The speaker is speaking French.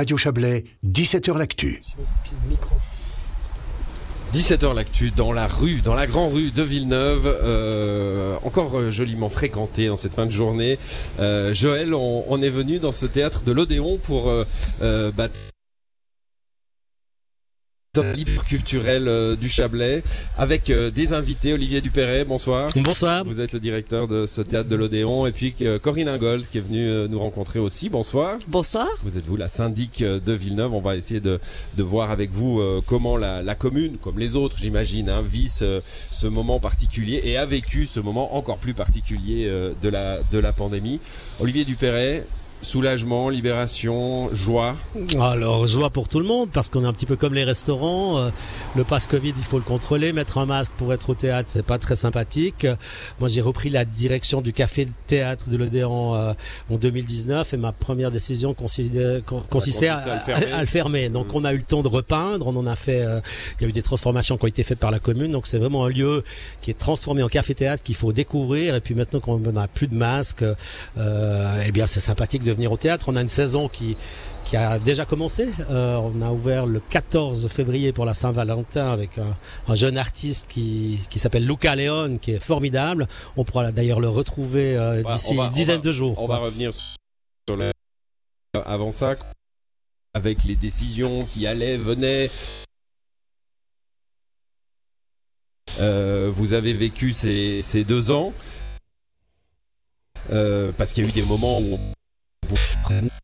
Radio Chablais, 17h L'Actu. 17h l'actu dans la rue, dans la grande rue de Villeneuve, euh, encore euh, joliment fréquentée en cette fin de journée. Euh, Joël, on, est venu dans ce théâtre de l'Odéon pour top libre culturel euh, du Chablais avec euh, des invités. Olivier Dupéret, bonsoir. Bonsoir. Vous êtes le directeur de ce théâtre de l'Odéon et puis euh, Corinne Ingold qui est venue euh, nous rencontrer aussi. Bonsoir. Bonsoir. Vous êtes vous la syndic de Villeneuve. On va essayer de, de voir avec vous euh, comment la, la commune, comme les autres, j'imagine, hein, vit ce, ce moment particulier et a vécu ce moment encore plus particulier euh, de la de la pandémie. Olivier Dupéret. Soulagement, libération, joie. Alors, joie pour tout le monde, parce qu'on est un petit peu comme les restaurants. Euh, Le passe Covid, il faut le contrôler. Mettre un masque pour être au théâtre, c'est pas très sympathique. Euh, Moi, j'ai repris la direction du café théâtre de l'Odéon euh, en 2019 et ma première décision consistait à, consisté à le fermer. à le fermer. Donc, Mhm. on a eu le temps de repeindre. On en a fait. euh, il y a eu des transformations qui ont été faites par la commune. Donc, c'est vraiment un lieu qui est transformé en café théâtre qu'il faut découvrir. Et puis maintenant qu'on n'a plus de masques, euh, eh bien, c'est sympathique de venir au théâtre. On a une saison qui qui a déjà commencé. Euh, on a ouvert le 14 février pour la Saint-Valentin avec un, un jeune artiste qui, qui s'appelle Luca Leone, qui est formidable. On pourra d'ailleurs le retrouver euh, Bah, d'ici une dizaine va- de jours. On va revenir sur le avant ça avec les décisions qui allaient, venaient. Euh, vous avez vécu ces, ces deux ans euh, parce qu'il y a eu des moments où on and